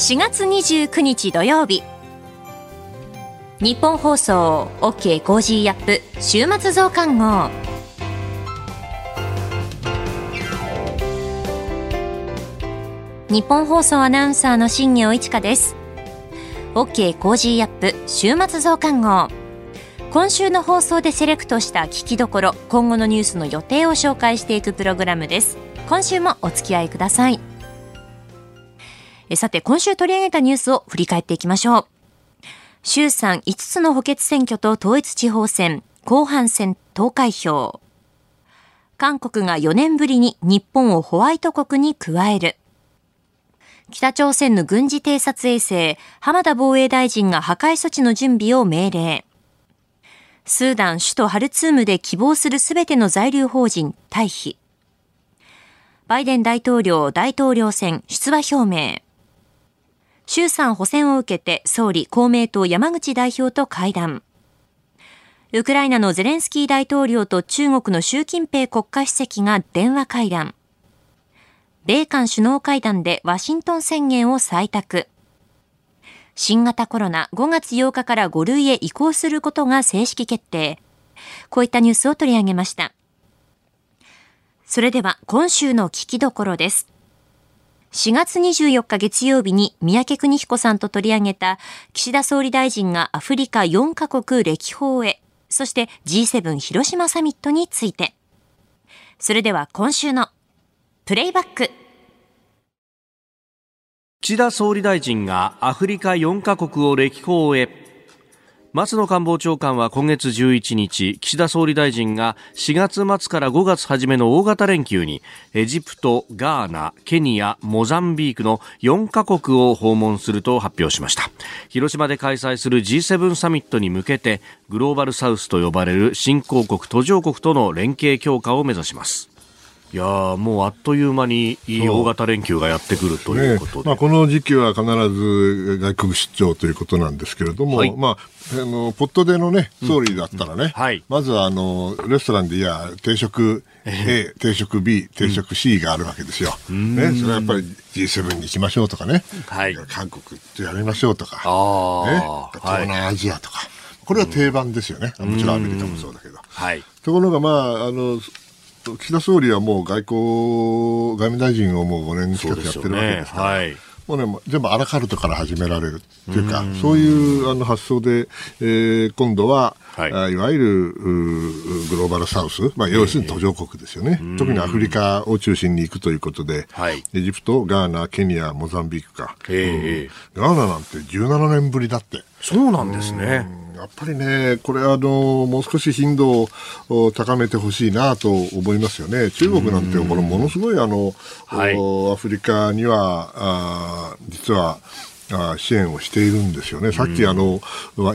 4月29日土曜日。ニッポン放送 OK Cozy up 週末増刊号。ニッポン放送アナウンサーの新行市佳です。OK Cozy up 週末増刊号。今週の放送でセレクトした聞きどころ今後のニュースの予定を紹介していくプログラムです。今週もお付き合いください。さて今週取り上げたニュースを振り返っていきましょう衆参5つの補欠選挙と統一地方選後半戦投開票韓国が4年ぶりに日本をホワイト国に加える北朝鮮の軍事偵察衛星、浜田防衛大臣が破壊措置の準備を命令。スーダン首都ハルツームで希望するすべての在留邦人退避。バイデン大統領大統領選出馬表明。衆参補選を受けて総理公明党山口代表と会談。ウクライナのゼレンスキー大統領と中国の習近平国家主席が電話会談。米韓首脳会談でワシントン宣言を採択。新型コロナ5月8日から5類へ移行することが正式決定。こういったニュースを取り上げました。それでは今週の聞きどころです。4月24日月曜日に三宅邦彦さんと取り上げた岸田総理大臣がアフリカ4カ国歴訪へ、そして G7 広島サミットについて。それでは今週のプレイバック岸田総理大臣がアフリカ4カ国を歴訪へ松野官房長官は今月11日岸田総理大臣が4月末から5月初めの大型連休にエジプト、ガーナ、ケニア、モザンビークの4カ国を訪問すると発表しました。広島で開催する G7 サミットに向けてグローバルサウスと呼ばれる新興国途上国との連携強化を目指します。いやもうあっという間に大型連休がやってくるということで、ね、まあ、この時期は必ず外国出張ということなんですけれども、はい、まあ、あのポットでの、ね、総理だったらね、うん。はい、まずはあのレストランでいや定食 A、定食 B、定食 C があるわけですよ。うん、ね、それはやっぱり G7 に行きましょうとかね、はい、韓国とやりましょうとか、ね、東南アジアとか。これは定番ですよね。もちろんアメリカもそうだけど。はい、ところが、まあ、あの、岸田総理はもう外交、外務大臣をもう5年近くやってるわけですから。はいもうね、全部アラカルトから始められるっていうか、うそういうあの発想で、えー、今度は、はい、いわゆるグローバルサウス、まあ、要するに途上国ですよね、えー、特にアフリカを中心に行くということで、はい、エジプト、ガーナ、ケニア、モザンビークか、えー、ガーナなんて17年ぶりだって。そうなんですね。やっぱりね、これあの、もう少し頻度を高めてほしいなと思いますよね。中国なんて、このものすごいあの、はい、アフリカには、あ実は、あ支援をしているんですよね。さっき、あの、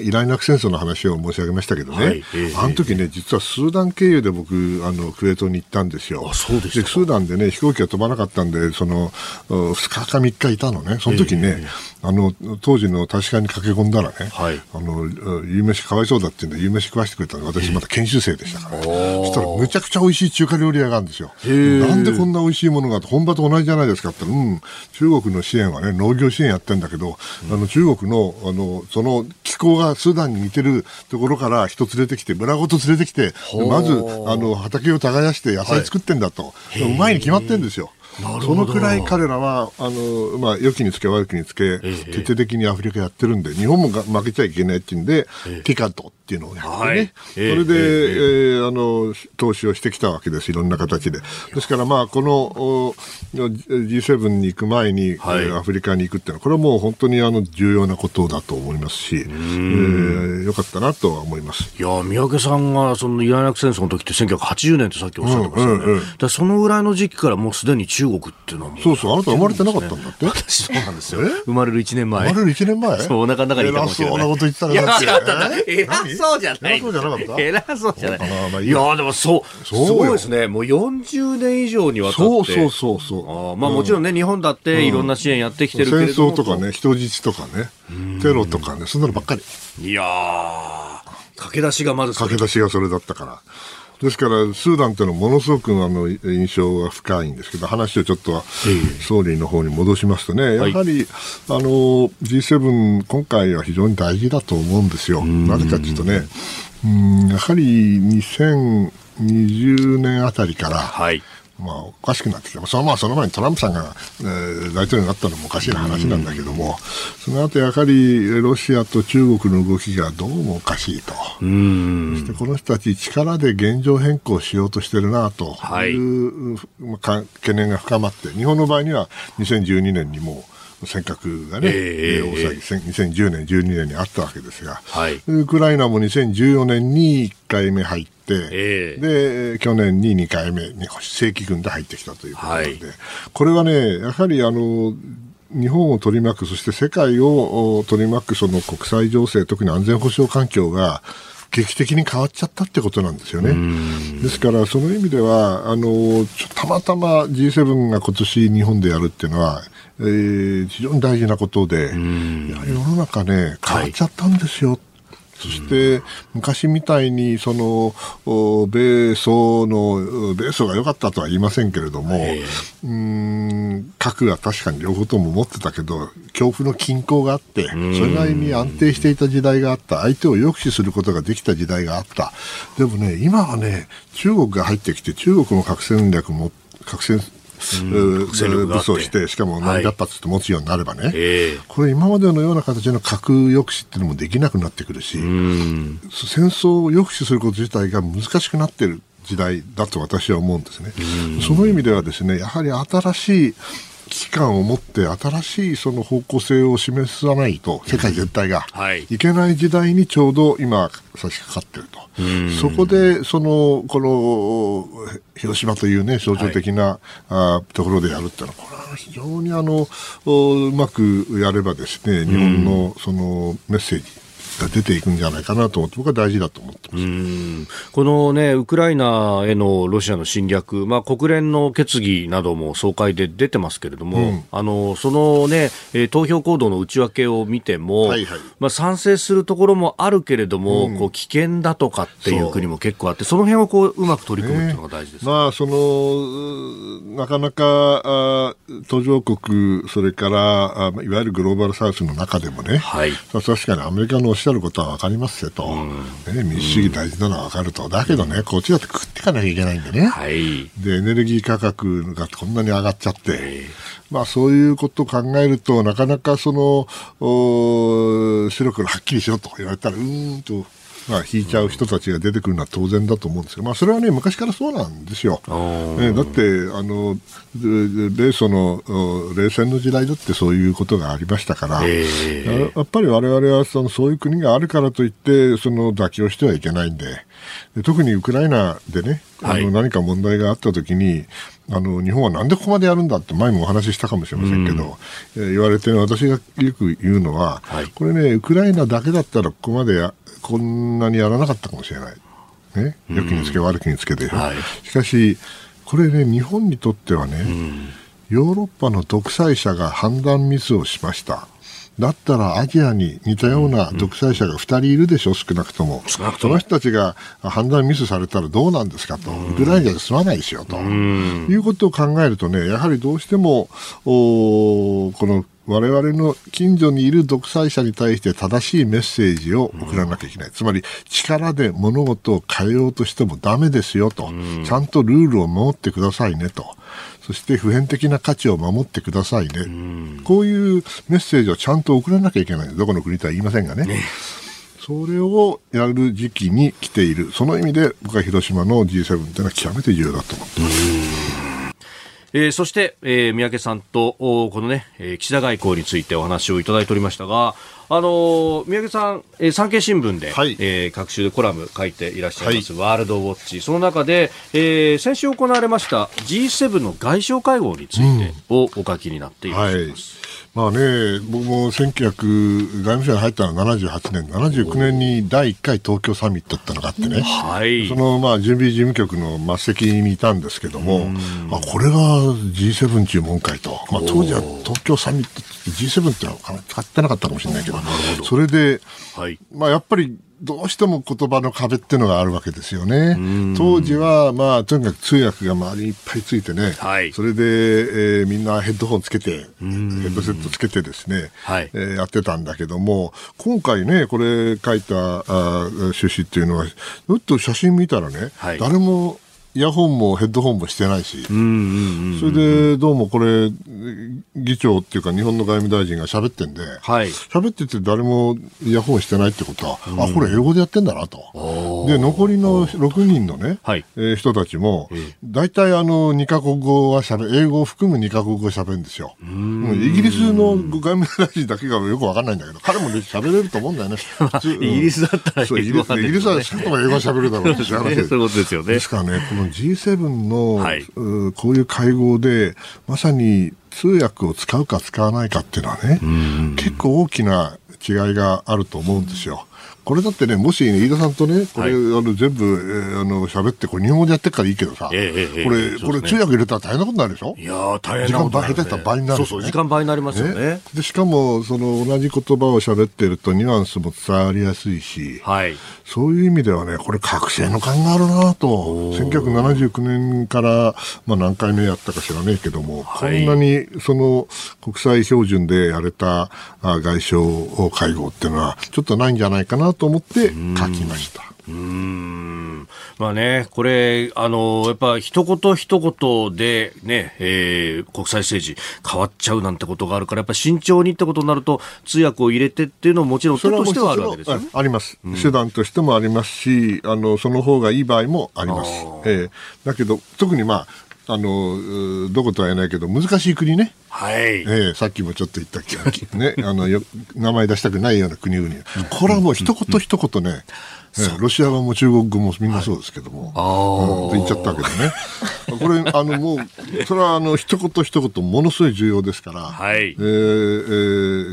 イラン・イラク戦争の話を申し上げましたけどね、はいえー、あの時ね、実はスーダン経由で僕、あの、クウェートに行ったんですよ。あそうでスーダンでね、飛行機が飛ばなかったんで、その、2日か3日いたのね。その時ね、えーあの当時の大使館に駆け込んだらね、はい、あの夕飯かわいそうだってんで夕飯食わしてくれたの。私まだ研修生でしたから、ね、そしたらむちゃくちゃ美味しい中華料理屋があるんですよ。なんでこんな美味しいものが本場と同じじゃないですかってうん中国の支援はね農業支援やってるんだけど、うん、あの中国のあのその気候がスーダンに似てるところから人連れてきて村ごと連れてきてまずあの畑を耕して野菜作ってんだと、はい、うまいに決まってるんですよ。そのくらい彼らはあの、まあ、良きにつけ悪きにつけ、徹底的にアフリカやってるんで日本も負けちゃいけないっていうんで、ティカトっていうのをやってね、はい、それで、えー、あの投資をしてきたわけですいろんな形で。ですからまあこの G7 に行く前に、はい、アフリカに行くっていうのはこれはもう本当にあの重要なことだと思いますし、えー、よかったなとは思います。いや三宅さんがそのイランイラク戦争の時って1980年ってさっきおっしゃってましたよね、うんうんうん、そのぐらいの時期からもうすでに中国っていうのはもうそうそうあなた生まれてなかったんだって。私そうなんですよ。生まれる1年前。生まれる1年前？そうお腹の中にいたかもしれない。偉そうなこと言ってたらだってそうじゃない。偉そうじゃなかった？偉そうじゃない。いや、でもそう、すごいですね。もう40年以上にわたって。そうそうそうそう。あまあもちろんね、日本だっていろんな支援やってきてるけれども。戦争とかね、人質とかね、テロとかね、そんなのばっかり。いやー、駆け出しがまず駆け出しがそれだったから。ですから、スーダンっていうのはものすごくあの印象が深いんですけど、話をちょっと総理の方に戻しますとね、やはり、はい、あの G7、今回は非常に大事だと思うんですよ。なぜかというとね、うんやはり2020年あたりから、はいまあ、おかしくなってきて、そのまあその前にトランプさんが、えー、大統領になったのもおかしい話なんだけども、その後やはりロシアと中国の動きがどうもおかしいと、そしてこの人たち、力で現状変更しようとしてるなという、はい、懸念が深まって、日本の場合には2012年にも尖閣がね、えー、大騒ぎ、2010年、12年にあったわけですが、はい、ウクライナも2014年に1回目入って、えー、で、去年に2回目に正規軍で入ってきたということで、はい、これはね、やはりあの、日本を取り巻く、そして世界を取り巻くその国際情勢、特に安全保障環境が、劇的に変わっちゃったってことなんですよね。ですから、その意味では、あの、たまたま G7 が今年日本でやるっていうのは、えー、非常に大事なことで、世の中ね、変わっちゃったんですよ。はいそして昔みたいにその米ソの米ソが良かったとは言いませんけれども、うん核が確かに両方とも持ってたけど恐怖の均衡があってそれなりに安定していた時代があった。相手を抑止することができた時代があった。でもね今はね中国が入ってきて中国の核戦略も核戦武装して、しかも何百発って持つようになればね、はい、これ今までのような形の核抑止っていうのもできなくなってくるし、戦争を抑止すること自体が難しくなってる時代だと私は思うんですね。その意味ではですね、やはり新しい危機感を持って新しいその方向性を示さないと世界全体がい。けない時代にちょうど今差し掛かっていると、そこでそのこの広島というね象徴的な、はい、あところでやるっていうのはこれは非常にあのうまくやればですね日本のそのメッセージが出ていくんじゃないかなと思って、僕は大事だと思ってます。このね、ウクライナへのロシアの侵略、まあ、国連の決議なども総会で出てますけれども、うん、あのそのね、投票行動の内訳を見ても、はいはい、まあ、賛成するところもあるけれども、うん、こう危険だとかっていう国も結構あって、その辺をこううまく取り組むっていうのが大事です、ね、まあ、そのなかなかあ途上国、それからあいわゆるグローバルサウスの中でもね、はい、確かにアメリカのしゃることは分かりますよと、うん、ね、民主主義大事なのは分かると、だけどね、こっちだって食っていかなきゃいけないんでね、はい、でエネルギー価格がこんなに上がっちゃって、まあ、そういうことを考えると、なかなかその白黒はっきりしろと言われたら、うーんと。まあ、引いちゃう人たちが出てくるのは当然だと思うんですけど、まあ、それはね、昔からそうなんですよ。ね、だって、あの、米ソの冷戦の時代だってそういうことがありましたから、えー、やっぱり我々はそのそういう国があるからといって、その妥協してはいけないんで、で特にウクライナでね、あの何か問題があったときに、あの日本はなんでここまでやるんだって前もお話ししたかもしれませんけど、うん、えー、言われて私がよく言うのは、はい、これねウクライナだけだったらここまでやこんなにやらなかったかもしれない。ね、良きにつけ悪きにつけで、はい、しかし、これね、日本にとってはね、ヨーロッパの独裁者が判断ミスをしました。だったらアジアに似たような独裁者が2人いるでしょ、少なくとも。その人たちが判断ミスされたらどうなんですかと。ウクライナで済まないですよと。いうことを考えるとね、やはりどうしても、おこの我々の近所にいる独裁者に対して正しいメッセージを送らなきゃいけない。つまり、力で物事を変えようとしてもダメですよと。ちゃんとルールを守ってくださいねと。そして普遍的な価値を守ってくださいね。こういうメッセージをちゃんと送らなきゃいけない。どこの国とは言いませんがね。ねそれをやる時期に来ている。その意味で僕は広島の G7 というのは極めて重要だと思ってます。えー、そして、えー、三宅さんとこのね、えー、岸田外交についてお話をいただいておりましたが、あのー、三宅さん、えー、産経新聞で、はい、えー、各週でコラム書いていらっしゃいます、はい、ワールドウォッチ、その中で、えー、先週行われました G7 の外相会合についてをお書きになっていらっしゃいます。うんまあね、僕も1900、外務省に入ったのは78年、79年に第1回東京サミットってのがあってね、はい、そのまあ準備事務局の末席にいたんですけども、あこれが G7 注文会と、まあ、当時は東京サミット G7 ってのは使ってなかったかもしれないけど、それで、はい、まあ、やっぱりどうしても言葉の壁っていうのがあるわけですよね。当時は、まあ、とにかく通訳が周りにいっぱいついてね、はい、それで、えー、みんなヘッドホンつけて、ヘッドセットつけてですね、はい、えー、やってたんだけども、今回ね、これ書いたあ趣旨っていうのは、ずっと写真見たらね、はい、誰もイヤホンもヘッドホンもしてないし、それでどうもこれ、議長っていうか日本の外務大臣が喋ってんで、はい、喋ってて誰もイヤホンしてないってことは、あ、これ英語でやってんだなと。で、残りの6人のね、はい、えー、人たちも、大体あの2カ国語は喋英語を含む2カ国語喋るんですよ。イギリスの外務大臣だけがよくわかんないんだけど、彼も喋れると思うんだよね。イギリスだったらイギリス、イギリスは少なくとも英語喋るだろうし、そういうことですよね。ですからね、この G7 の、はい、うこういう会合で、まさに通訳を使うか使わないかっていうのはね、結構大きな違いがあると思うんですよ。これだってね、もし、ね、飯田さんとね、これ、はい、あの全部、えー、あの喋って、これ日本語でやってるからいいけどさ、えー、これ、ね、これ通訳入れたら大変なことになるでしょ？いや大変なことになる、ね、時間下手したら倍になる、ね、そうそう、時間倍になりますよね。で、しかも、その、同じ言葉を喋ってるとニュアンスも伝わりやすいし、はい。そういう意味ではね、これ覚醒の感があるなと、1979年から、まあ何回目やったか知らねえけども、はい、こんなにその国際標準でやれた外相会合っていうのは、ちょっとないんじゃないかなと思って書きました。うんまあね、これ、あの、やっぱ一言一言でね、えー、国際政治変わっちゃうなんてことがあるから、やっぱ慎重にってことになると、通訳を入れてっていうのももちろん手としてはあるわけですよね。あります、うん、手段としてもありますし、あの、その方がいい場合もあります。えー、だけど、特にまあ、あのどことは言えないけど難しい国ね、はい。えー、さっきもちょっと言ったっけ、ね、あのよ名前出したくないような国々、これはもう一言一言ね、ロシア語も中国語もみんなそうですけども、はい、うん、言っちゃったけどね。これ、あの、もう、それは、あの、一言一言ものすごい重要ですから、はい、えー、え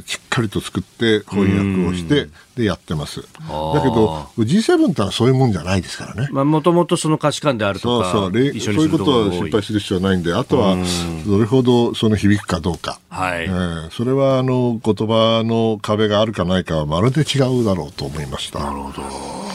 ー、しっかりと作って翻訳をして、でやってます。だけど、G7 ってのはそういうもんじゃないですからね。まあ、もともとその価値観であるとか、そうそう、そういうことは心配する必要はないんで、あとは、どれほどその響くかどうか。はい。えー、それは、あの、言葉の壁があるかないかはまるで違うだろうと思いました。なるほど。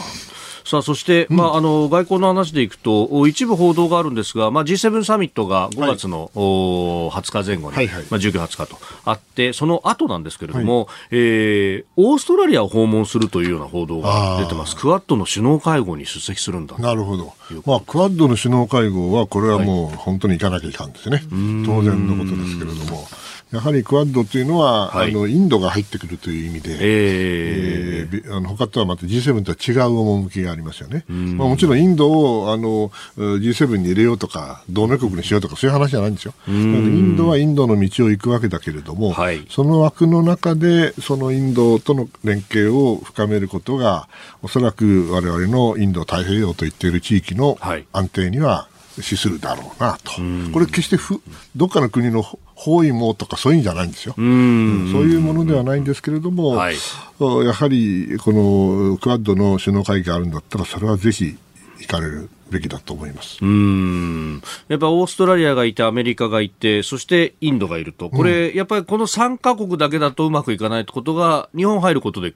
さあそして、まあ、あの外交の話でいくと一部報道があるんですが、まあ、G7 サミットが5月の、はい、20日前後に、はいはい、まあ、19、20日とあってその後なんですけれども、はい、えー、オーストラリアを訪問するというような報道が出てます。クアッドの首脳会合に出席するんだなるほど、まあ、クアッドの首脳会合はこれはもう本当に行かなきゃいかんですね、当然のことですけれども。やはりクアッドというのは、はい、あのインドが入ってくるという意味で、えー、えー、あの他とはまた G7 とは違う趣がありますよね。まあ、もちろんインドをあの G7 に入れようとか同盟国にしようとかそういう話じゃないんですよ。インドはインドの道を行くわけだけれども、はい、その枠の中でそのインドとの連携を深めることがおそらく我々のインド太平洋と言っている地域の安定には資するだろうなと。これ決してふどっかの国の包囲網とかそういうんじゃないんですよ。うん。そういうものではないんですけれども、はい、やはりこのクアッドの首脳会議があるんだったら、それはぜひ行かれるべきだと思います。うん。やっぱオーストラリアがいて、アメリカがいて、そしてインドがいると、これ、うん、やっぱりこの3か国だけだとうまくいかないってことが、日本入ることで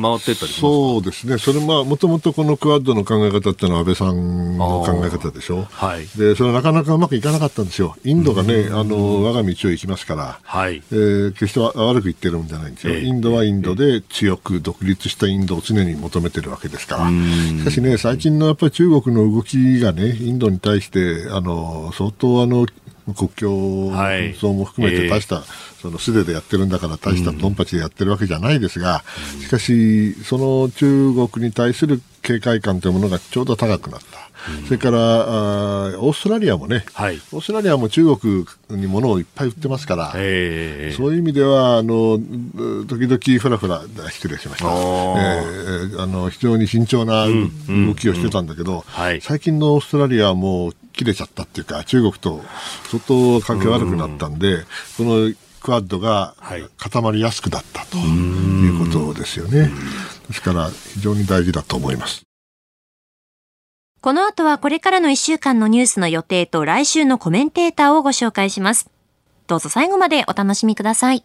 回ってったりそうですね、それまあ、もともとこのクアッドの考え方っていうのは安倍さんの考え方でしょ？はい。で、それなかなかうまくいかなかったんですよ。インドがね、あの、我が道を行きますから、はい。えー、決して悪く言ってるんじゃないんですよ。インドはインドで強く独立したインドを常に求めてるわけですから。しかしね、最近のやっぱり中国の動きがね、インドに対して、あの、相当あの、国境紛争も含めて大した、はい。えーその素手でやってるんだから大したドンパチでやってるわけじゃないですが、しかし、その中国に対する警戒感というものがちょうど高くなった。それからあオーストラリアもね、はい、オーストラリアも中国に物をいっぱい売ってますから、そういう意味ではあの時々ふらふら失礼しました、えー、あの非常に慎重な動きをしてたんだけど、うんうん。はい、最近のオーストラリアはもう切れちゃったっていうか中国と相当関係悪くなったんで、このクアッドが固まりやすくなったということですよね。ですから非常に大事だと思います。この後はこれからの1週間のニュースの予定と来週のコメンテーターをご紹介します。どうぞ最後までお楽しみください。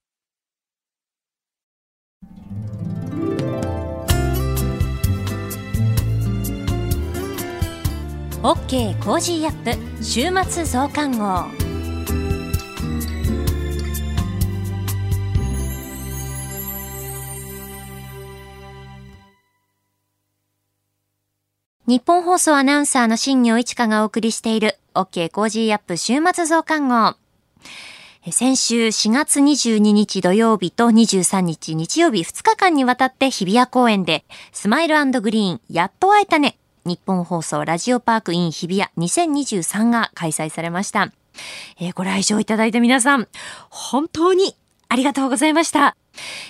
OK Cozy up 週末増刊号。ニッポン放送アナウンサーの新行市佳がお送りしている OK Cozy up 週末増刊号。先週4月22日土曜日と23日日曜日2日間にわたって日比谷公園でスマイルグリーンやっと会えたね。日本放送ラジオパークイン日比谷2023が開催されました。えー、ご来場いただいた皆さん、本当にありがとうございました。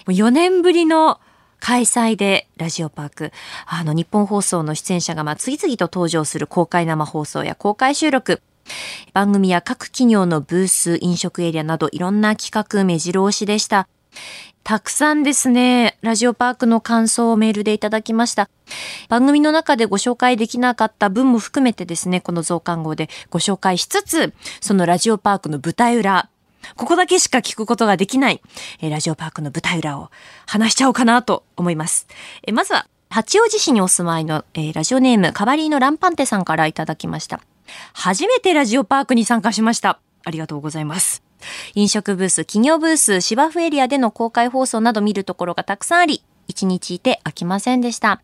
4年ぶりの開催でラジオパーク、あの日本放送の出演者がま次々と登場する公開生放送や公開収録、番組や各企業のブース、飲食エリアなどいろんな企画目白押しでした。たくさんですね、ラジオパークの感想をメールでいただきました。番組の中でご紹介できなかった分も含めてですね、この増刊号でご紹介しつつ、そのラジオパークの舞台裏、ここだけしか聞くことができない、えラジオパークの舞台裏を話しちゃおうかなと思います。えまずは、八王子市にお住まいの、えー、ラジオネームカバリーのランパンテさんからいただきました。初めてラジオパークに参加しました。ありがとうございます。飲食ブース、企業ブース、芝生エリアでの公開放送など見るところがたくさんあり、一日いて飽きませんでした。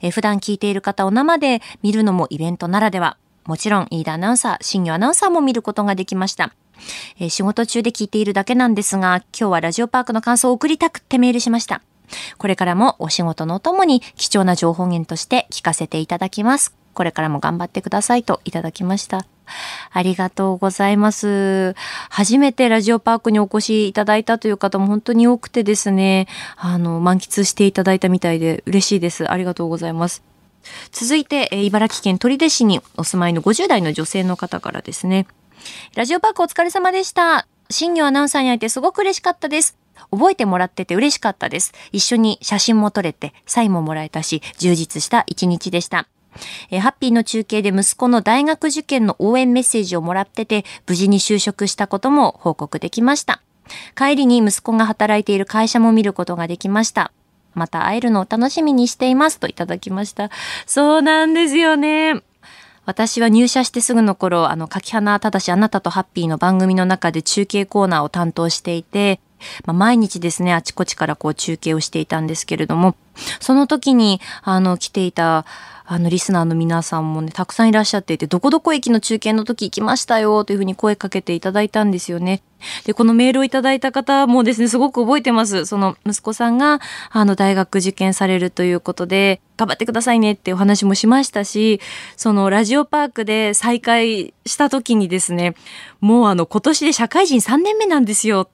え普段聞いている方を生で見るのもイベントならでは。もちろん、飯田アナウンサー、新業アナウンサーも見ることができました。え仕事中で聞いているだけなんですが、今日はラジオパークの感想を送りたくってメールしました。これからもお仕事のお供に貴重な情報源として聞かせていただきます。これからも頑張ってくださいといただきました。ありがとうございます。初めてラジオパークにお越しいただいたという方も本当に多くてですね、あの、満喫していただいたみたいで嬉しいです。ありがとうございます。続いて、茨城県取手市にお住まいの50代の女性の方からですね。ラジオパークお疲れ様でした。新業アナウンサーに会えてすごく嬉しかったです。覚えてもらってて嬉しかったです。一緒に写真も撮れて、サインももらえたし、充実した一日でした。えー、ハッピーの中継で息子の大学受験の応援メッセージをもらってて、無事に就職したことも報告できました。帰りに息子が働いている会社も見ることができました。また会えるのを楽しみにしていますといただきました。そうなんですよね。私は入社してすぐの頃、あの、柿花ただしあなたとハッピーの番組の中で中継コーナーを担当していて、まあ、毎日ですね、あちこちからこう中継をしていたんですけれども、その時に、あの、来ていた、あの、リスナーの皆さんもね、たくさんいらっしゃっていて、どこどこ駅の中継の時行きましたよ、というふうに声かけていただいたんですよね。で、このメールをいただいた方もですね、すごく覚えてます。その息子さんが、あの、大学受験されるということで、頑張ってくださいねってお話もしましたし、そのラジオパークで再会した時にですね、もうあの、今年で社会人3年目なんですよ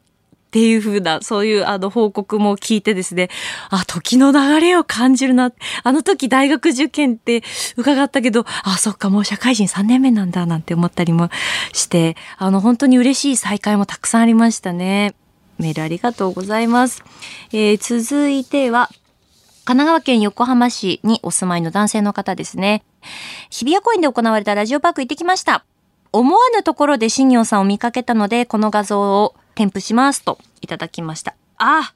っていう風な、そういうあの報告も聞いてですね、あ、時の流れを感じるな。あの時大学受験って伺ったけど、あ、そっか、もう社会人3年目なんだ、なんて思ったりもして、あの、本当に嬉しい再会もたくさんありましたね。メールありがとうございます。えー、続いては、神奈川県横浜市にお住まいの男性の方ですね。日比谷公園で行われたラジオパーク行ってきました。思わぬところで新業さんを見かけたので、この画像を添付しますといただきました。あ、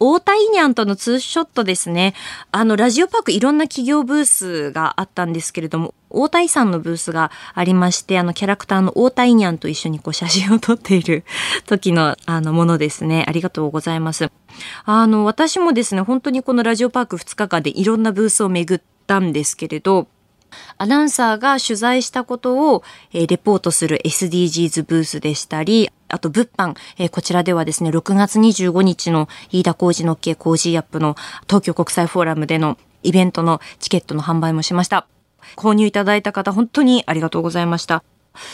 大田イニャンとのツーショットですね。あの、ラジオパークいろんな企業ブースがあったんですけれども、大田イさんのブースがありまして、あの、キャラクターの大田イニャンと一緒にこう写真を撮っている 時のあのものですね。ありがとうございます。あの、私もですね、本当にこのラジオパーク2日間でいろんなブースを巡ったんですけれど、アナウンサーが取材したことを、レポートする SDGs ブースでしたり、あと物販、こちらではですね、6月25日の飯田工事のっけ工事アップの東京国際フォーラムでのイベントのチケットの販売もしました。購入いただいた方、本当にありがとうございました。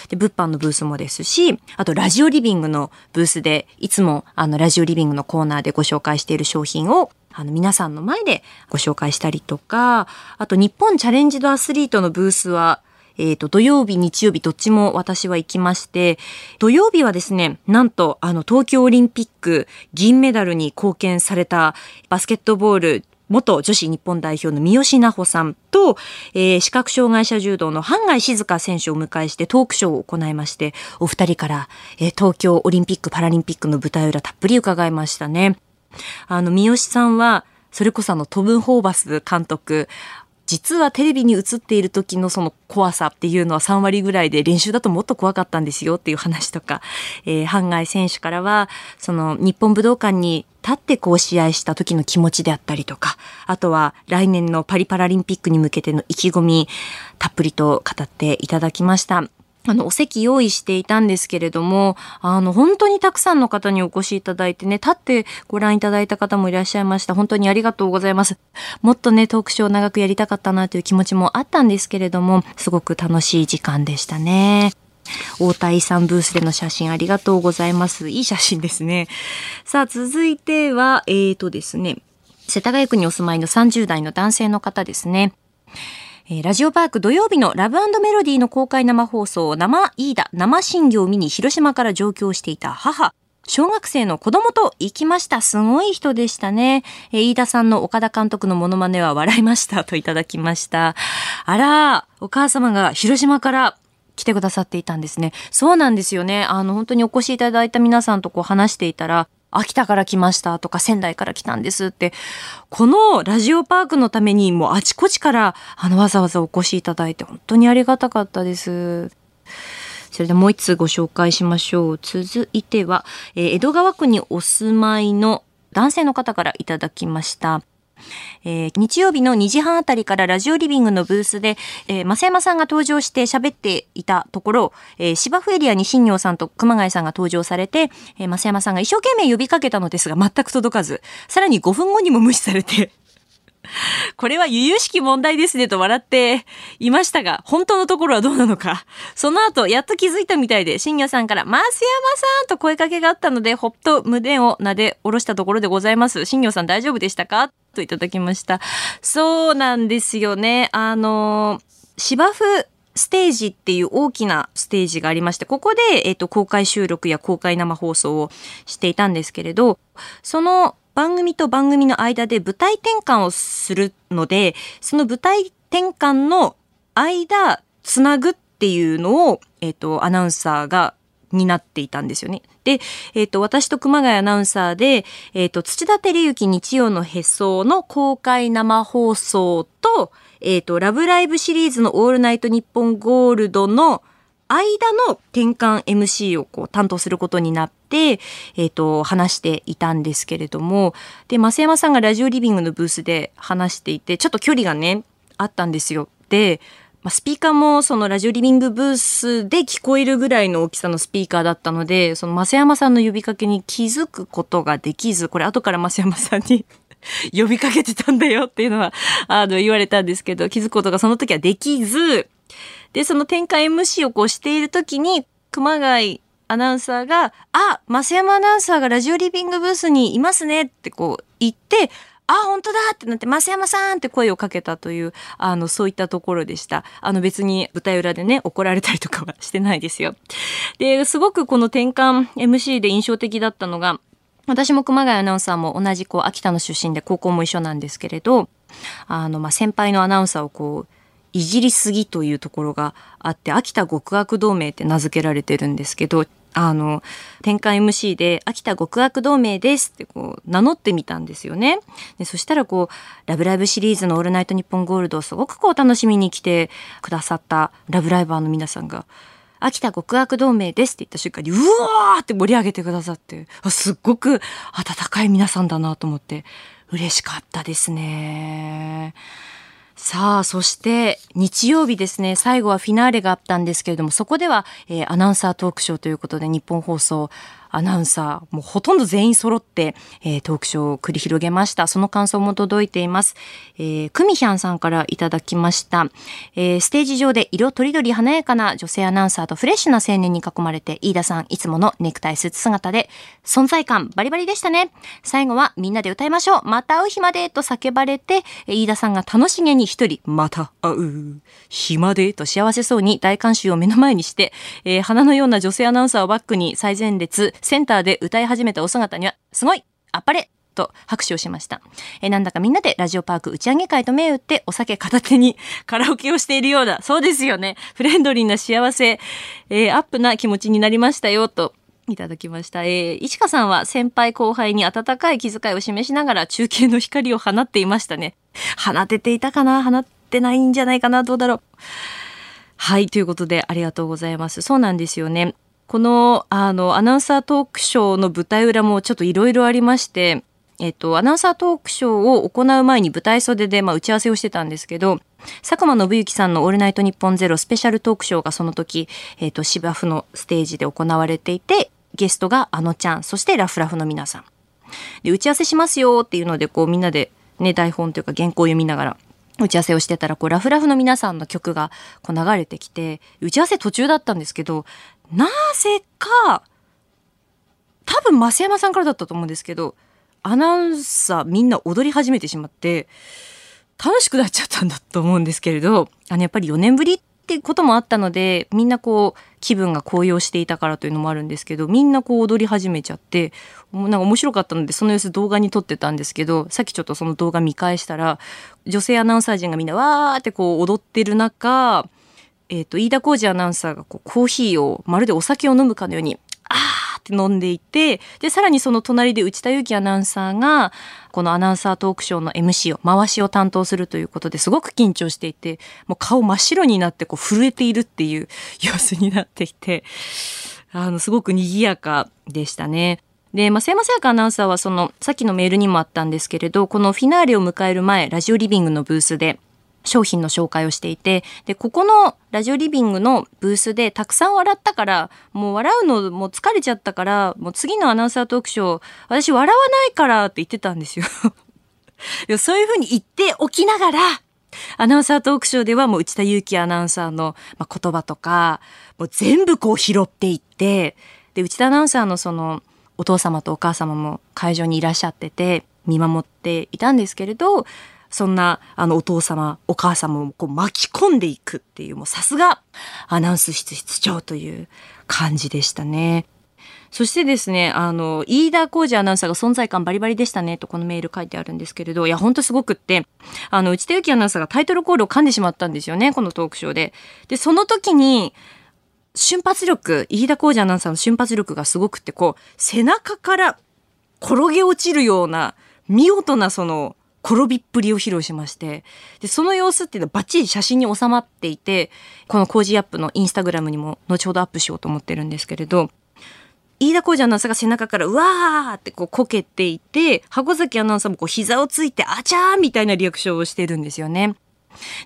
で、物販のブースもですし、あとラジオリビングのブースで、いつもあのラジオリビングのコーナーでご紹介している商品をあの皆さんの前でご紹介したりとか、あと日本チャレンジドアスリートのブースは、えっ、ー、と、土曜日、日曜日、どっちも私は行きまして、土曜日はですね、なんと、あの、東京オリンピック銀メダルに貢献されたバスケットボール元女子日本代表の三好奈穂さんと、えー、視覚障害者柔道の半外静香選手をお迎えしてトークショーを行いまして、お二人から、えー、東京オリンピック・パラリンピックの舞台裏たっぷり伺いましたね。あの、三好さんは、それこそあの、トム・ホーバス監督、実はテレビに映っている時のその怖さっていうのは3割ぐらいで練習だともっと怖かったんですよっていう話とか、えー、半外選手からは、その日本武道館に立ってこう試合した時の気持ちであったりとか、あとは来年のパリパラリンピックに向けての意気込み、たっぷりと語っていただきました。あの、お席用意していたんですけれども、あの、本当にたくさんの方にお越しいただいてね、立ってご覧いただいた方もいらっしゃいました。本当にありがとうございます。もっとね、トークショーを長くやりたかったなという気持ちもあったんですけれども、すごく楽しい時間でしたね。大谷さんブースでの写真ありがとうございます。いい写真ですね。さあ、続いては、えーとですね、世田谷区にお住まいの30代の男性の方ですね。えー、ラジオパーク土曜日のラブメロディーの公開生放送、生イーダ、生新業を見に広島から上京していた母。小学生の子供と行きました。すごい人でしたね。えー、飯田さんの岡田監督のモノマネは笑いましたといただきました。あら、お母様が広島から来てくださっていたんですね。そうなんですよね。あの、本当にお越しいただいた皆さんとこう話していたら、秋田から来ましたとか仙台から来たんですって、このラジオパークのためにもうあちこちからあのわざわざお越しいただいて本当にありがたかったです。それでもう一つご紹介しましょう。続いては、えー、江戸川区にお住まいの男性の方からいただきました。えー、日曜日の2時半あたりからラジオリビングのブースで、えー、増山さんが登場して喋っていたところ、えー、芝生エリアに新庄さんと熊谷さんが登場されて、えー、増山さんが一生懸命呼びかけたのですが全く届かず、さらに5分後にも無視されて、これは由々しき問題ですねと笑っていましたが、本当のところはどうなのか。その後、やっと気づいたみたいで、新庄さんから、増山さんと声かけがあったので、ほっと胸を撫で下ろしたところでございます。新庄さん大丈夫でしたか？といただきました。そうなんですよね。あの、芝生ステージっていう大きなステージがありまして、ここで、えっ、と、公開収録や公開生放送をしていたんですけれど、その番組と番組の間で舞台転換をするので、その舞台転換の間、つなぐっていうのを、えっ、と、アナウンサーが担っていたんですよね。で、えっ、ー、と、私と熊谷アナウンサーで、えっ、ー、と、土田照之日曜のへその公開生放送と、えっ、と、ラブライブシリーズのオールナイトニッポンゴールドの間の転換 MC をこう担当することになって、えっ、と、話していたんですけれども、で、増山さんがラジオリビングのブースで話していて、ちょっと距離がね、あったんですよ。で、まあ、スピーカーもそのラジオリビングブースで聞こえるぐらいの大きさのスピーカーだったので、その増山さんの呼びかけに気づくことができず、これ後から増山さんに 呼びかけてたんだよっていうのは、あの、言われたんですけど、気づくことがその時はできず、で、その展開 MC をこうしている時に、熊谷アナウンサーが、あ、増山アナウンサーがラジオリビングブースにいますねってこう言って、あ、本当だってなって、増山さんって声をかけたという、あの、そういったところでした。あの、別に舞台裏でね、怒られたりとかはしてないですよ。で、すごくこの転換 MC で印象的だったのが、私も熊谷アナウンサーも同じこう秋田の出身で高校も一緒なんですけれど、あの、まあ、先輩のアナウンサーをこう、いじりすぎというところがあって秋田極悪同盟って名付けられてるんですけどあの転換 MC で秋田極悪同盟ですってこう名乗ってみたんですよね。でそしたらこうラブライブシリーズのオールナイトニッポンゴールドをすごくこう楽しみに来てくださったラブライバーの皆さんが秋田極悪同盟ですって言った瞬間にうわーって盛り上げてくださってあすっごく温かい皆さんだなと思って嬉しかったですね。さあ、そして日曜日ですね、最後はフィナーレがあったんですけれども、そこでは、えー、アナウンサートークショーということで日本放送アナウンサー、もうほとんど全員揃って、えー、トークショーを繰り広げました。その感想も届いています。えー、クミヒャンさんからいただきました。えー、ステージ上で色とりどり華やかな女性アナウンサーとフレッシュな青年に囲まれて、飯田さんいつものネクタイスーツ姿で、存在感バリバリでしたね。最後はみんなで歌いましょう。また会う日までと叫ばれて、飯田さんが楽しげに一人、また会う日までと幸せそうに大観衆を目の前にして、えー、花のような女性アナウンサーをバックに最前列、センターで歌い始めたお姿には、すごいあっぱれと拍手をしました。えなんだかみんなでラジオパーク打ち上げ会と銘打ってお酒片手に カラオケをしているようだ。そうですよね。フレンドリーな幸せ、えー、アップな気持ちになりましたよと。いただきました。えー、石川さんは先輩後輩に温かい気遣いを示しながら中継の光を放っていましたね。放てていたかな？放ってないんじゃないかな？どうだろう？はい、ということでありがとうございます。そうなんですよね。この、あの、アナウンサートークショーの舞台裏もちょっといろいろありまして、えっと、アナウンサートークショーを行う前に舞台袖で、まあ、打ち合わせをしてたんですけど、佐久間信之さんのオールナイトニッポンゼロスペシャルトークショーがその時、えっと、芝生のステージで行われていて、ゲストがあのちゃん、そしてラフラフの皆さん。で、打ち合わせしますよっていうので、こうみんなでね、台本というか原稿を読みながら打ち合わせをしてたら、こう、ラフラフの皆さんの曲がこう流れてきて、打ち合わせ途中だったんですけど、なぜか、多分増山さんからだったと思うんですけど、アナウンサーみんな踊り始めてしまって、楽しくなっちゃったんだと思うんですけれど、あの、やっぱり4年ぶりってこともあったので、みんなこう、気分が高揚していたからというのもあるんですけど、みんなこう踊り始めちゃって、なんか面白かったので、その様子動画に撮ってたんですけど、さっきちょっとその動画見返したら、女性アナウンサー陣がみんなわーってこう踊ってる中、えっ、ー、と、飯田浩二アナウンサーがこうコーヒーをまるでお酒を飲むかのように、あーって飲んでいて、で、さらにその隣で内田祐樹アナウンサーが、このアナウンサートークショーの MC を、回しを担当するということですごく緊張していて、もう顔真っ白になってこう震えているっていう 様子になっていて、あの、すごく賑やかでしたね。で、増山さやかアナウンサーはその、さっきのメールにもあったんですけれど、このフィナーレを迎える前、ラジオリビングのブースで、商品の紹介をしていて、で、ここのラジオリビングのブースでたくさん笑ったから、もう笑うのもう疲れちゃったから、もう次のアナウンサートークショー、私笑わないからって言ってたんですよ。いやそういうふうに言っておきながら、アナウンサートークショーではもう内田祐樹アナウンサーの言葉とか、もう全部こう拾っていって、で、内田アナウンサーのその、お父様とお母様も会場にいらっしゃってて、見守っていたんですけれど、そんな、あの、お父様、お母様をこう巻き込んでいくっていう、もうさすが、アナウンス室室長という感じでしたね。そしてですね、あの、飯田浩二アナウンサーが存在感バリバリでしたね、とこのメール書いてあるんですけれど、いや、ほんとすごくって、あの、内田有紀アナウンサーがタイトルコールを噛んでしまったんですよね、このトークショーで。で、その時に、瞬発力、飯田浩司アナウンサーの瞬発力がすごくって、こう、背中から転げ落ちるような、見事なその、転びっぷりを披露しまして、で、その様子っていうのはバッチリ写真に収まっていて、この Cozy up のインスタグラムにも後ほどアップしようと思ってるんですけれど、飯田浩司アナウンサーが背中からうわーってこうこけていて、箱崎アナウンサーもこう膝をついてあちゃーみたいなリアクションをしてるんですよね。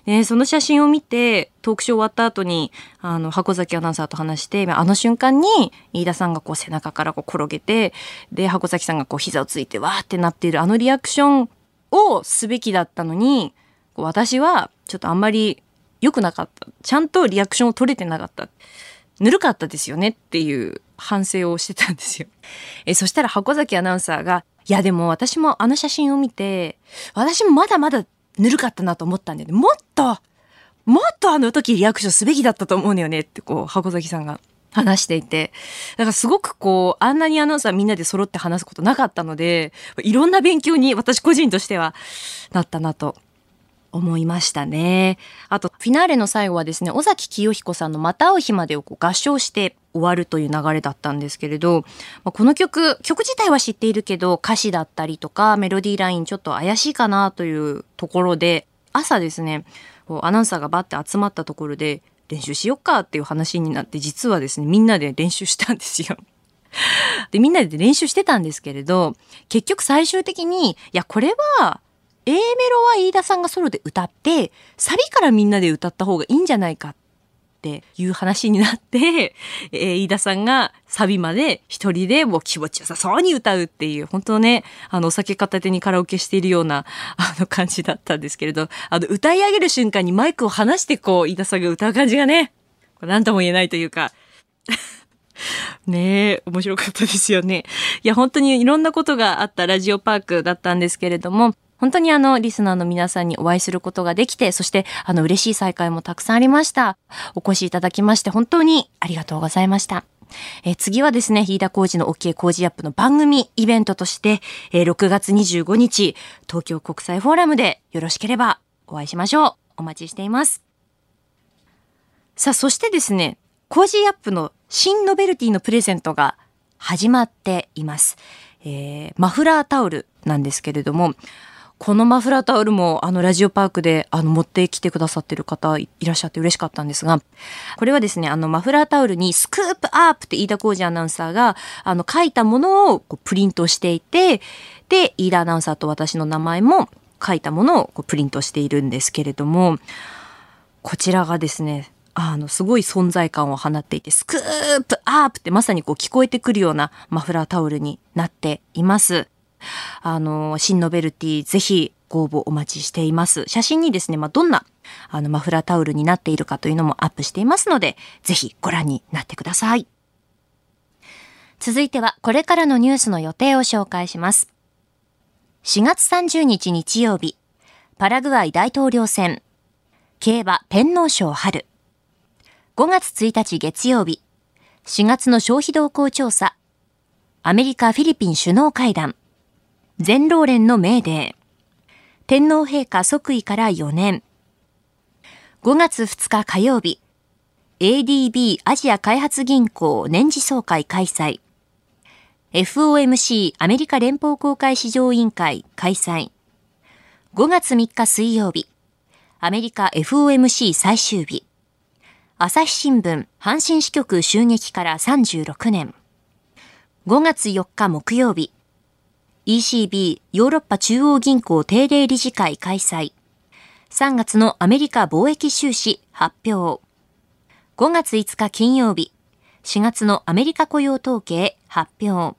で、その写真を見て、トークショー終わった後に、あの、箱崎アナウンサーと話して、あの瞬間に、飯田さんがこう背中からこう転げて、で、箱崎さんがこう膝をついて、わーってなっている、あのリアクションをすべきだったのに、私はちょっとあんまり良くなかった。ちゃんとリアクションを取れてなかった。ぬるかったですよねっていう反省をしてたんですよ。えそしたら箱崎アナウンサーが、いやでも私もあの写真を見て、私もまだまだぬるかったなと思ったんだよね。もっと、もっとあの時リアクションすべきだったと思うのよねってこう箱崎さんが話していて。だからすごくこう、あんなにアナウンサーみんなで揃って話すことなかったので、いろんな勉強に私個人としてはなったなと思いましたね。あと、フィナーレの最後はですね、尾崎清彦さんのまた会う日までをこう合唱して終わるという流れだったんですけれど、まあ、この曲、曲自体は知っているけど、歌詞だったりとか、メロディーラインちょっと怪しいかなというところで、朝ですね、アナウンサーがバッて集まったところで、練習しよっかっていう話になって、実はですね、みんなで練習したんですよ。で、みんなで練習してたんですけれど、結局最終的に、いや、これは、A メロは飯田さんがソロで歌って、サビからみんなで歌った方がいいんじゃないかっっていう話になって、えー、飯田さんがサビまで一人でもう気持ちよさそうに歌うっていう、本当ね、あの、お酒片手にカラオケしているような、あの感じだったんですけれど、あの、歌い上げる瞬間にマイクを離してこう、飯田さんが歌う感じがね、何とも言えないというか、ねえ、面白かったですよね。いや、本当にいろんなことがあったラジオパークだったんですけれども、本当にあの、リスナーの皆さんにお会いすることができて、そしてあの、嬉しい再会もたくさんありました。お越しいただきまして本当にありがとうございました。え次はですね、飯田工事の OK 工事アップの番組イベントとして、え6月25日、東京国際フォーラムでよろしければお会いしましょう。お待ちしています。さあ、そしてですね、 Cozy up の新ノベルティのプレゼントが始まっています。えー、マフラータオルなんですけれども、このマフラータオルもあのラジオパークであの持ってきてくださってる方いらっしゃって嬉しかったんですが、これはですね、あのマフラータオルにスクープアップって飯田浩二アナウンサーがあの書いたものをこうプリントしていて、で、飯田アナウンサーと私の名前も書いたものをこうプリントしているんですけれども、こちらがですね、あの、すごい存在感を放っていて、スクープアップってまさにこう聞こえてくるようなマフラータオルになっています。あの、新ノベルティぜひご応募お待ちしています。写真にですね、まあ、どんなあのマフラータオルになっているかというのもアップしていますので、ぜひご覧になってください。続いてはこれからのニュースの予定を紹介します。4月30日日曜日、パラグアイ大統領選、競馬天皇賞春、5月1日月曜日、4月の消費動向調査、アメリカ・フィリピン首脳会談、全労連の命令。天皇陛下即位から4年。5月2日火曜日。ADB アジア開発銀行年次総会開催。FOMC アメリカ連邦公開市場委員会開催。5月3日水曜日。アメリカ FOMC 最終日。朝日新聞阪神支局襲撃から36年。5月4日木曜日。ECB ヨーロッパ中央銀行定例理事会開催。3月のアメリカ貿易収支発表。5月5日金曜日。4月のアメリカ雇用統計発表。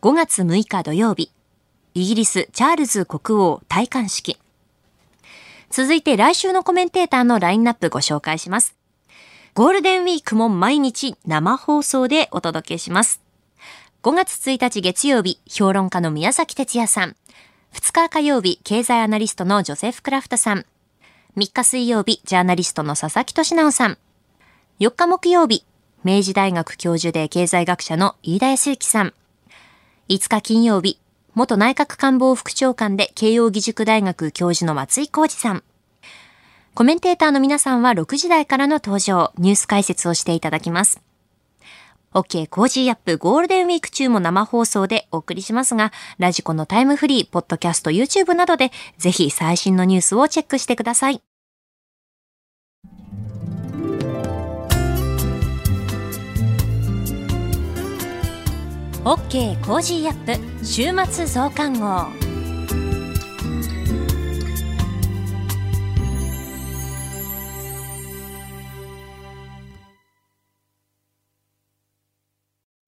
5月6日土曜日。イギリスチャールズ国王戴冠式。続いて来週のコメンテーターのラインナップご紹介します。ゴールデンウィークも毎日生放送でお届けします。5月1日月曜日、評論家の宮崎哲也さん。2日火曜日、経済アナリストのジョセフ・クラフトさん。3日水曜日、ジャーナリストの佐々木俊直さん。4日木曜日、明治大学教授で経済学者の飯田康之さん。5日金曜日、元内閣官房副長官で慶応義塾大学教授の松井浩二さん。コメンテーターの皆さんは6時台からの登場、ニュース解説をしていただきます。OK コージーアップゴールデンウィーク中も生放送でお送りしますが、 radiko のタイムフリー、ポッドキャスト、YouTube などでぜひ最新のニュースをチェックしてください。OK Cozy up 週末増刊号。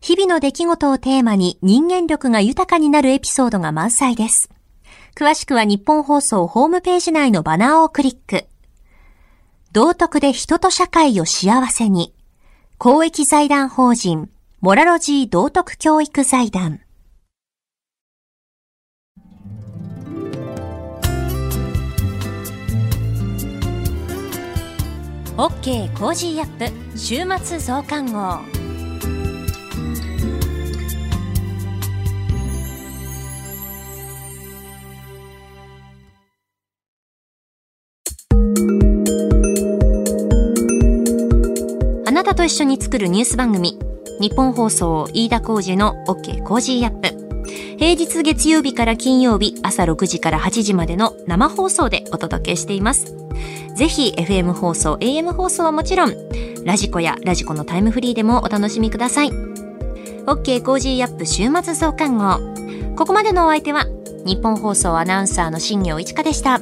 日々の出来事をテーマに人間力が豊かになるエピソードが満載です。詳しくは日本放送ホームページ内のバナーをクリック。道徳で人と社会を幸せに。公益財団法人、モラロジー道徳教育財団。OK Cozy up 週末増刊号。あなたと一緒に作るニュース番組、ニッポン放送飯田浩司の OK Cozy up。平日月曜日から金曜日朝6時から8時までの生放送でお届けしています。ぜひ FM 放送、AM 放送はもちろん、 radiko や radiko のタイムフリーでもお楽しみください。OK Cozy up 週末増刊号。ここまでのお相手は、ニッポン放送アナウンサーの新行市佳でした。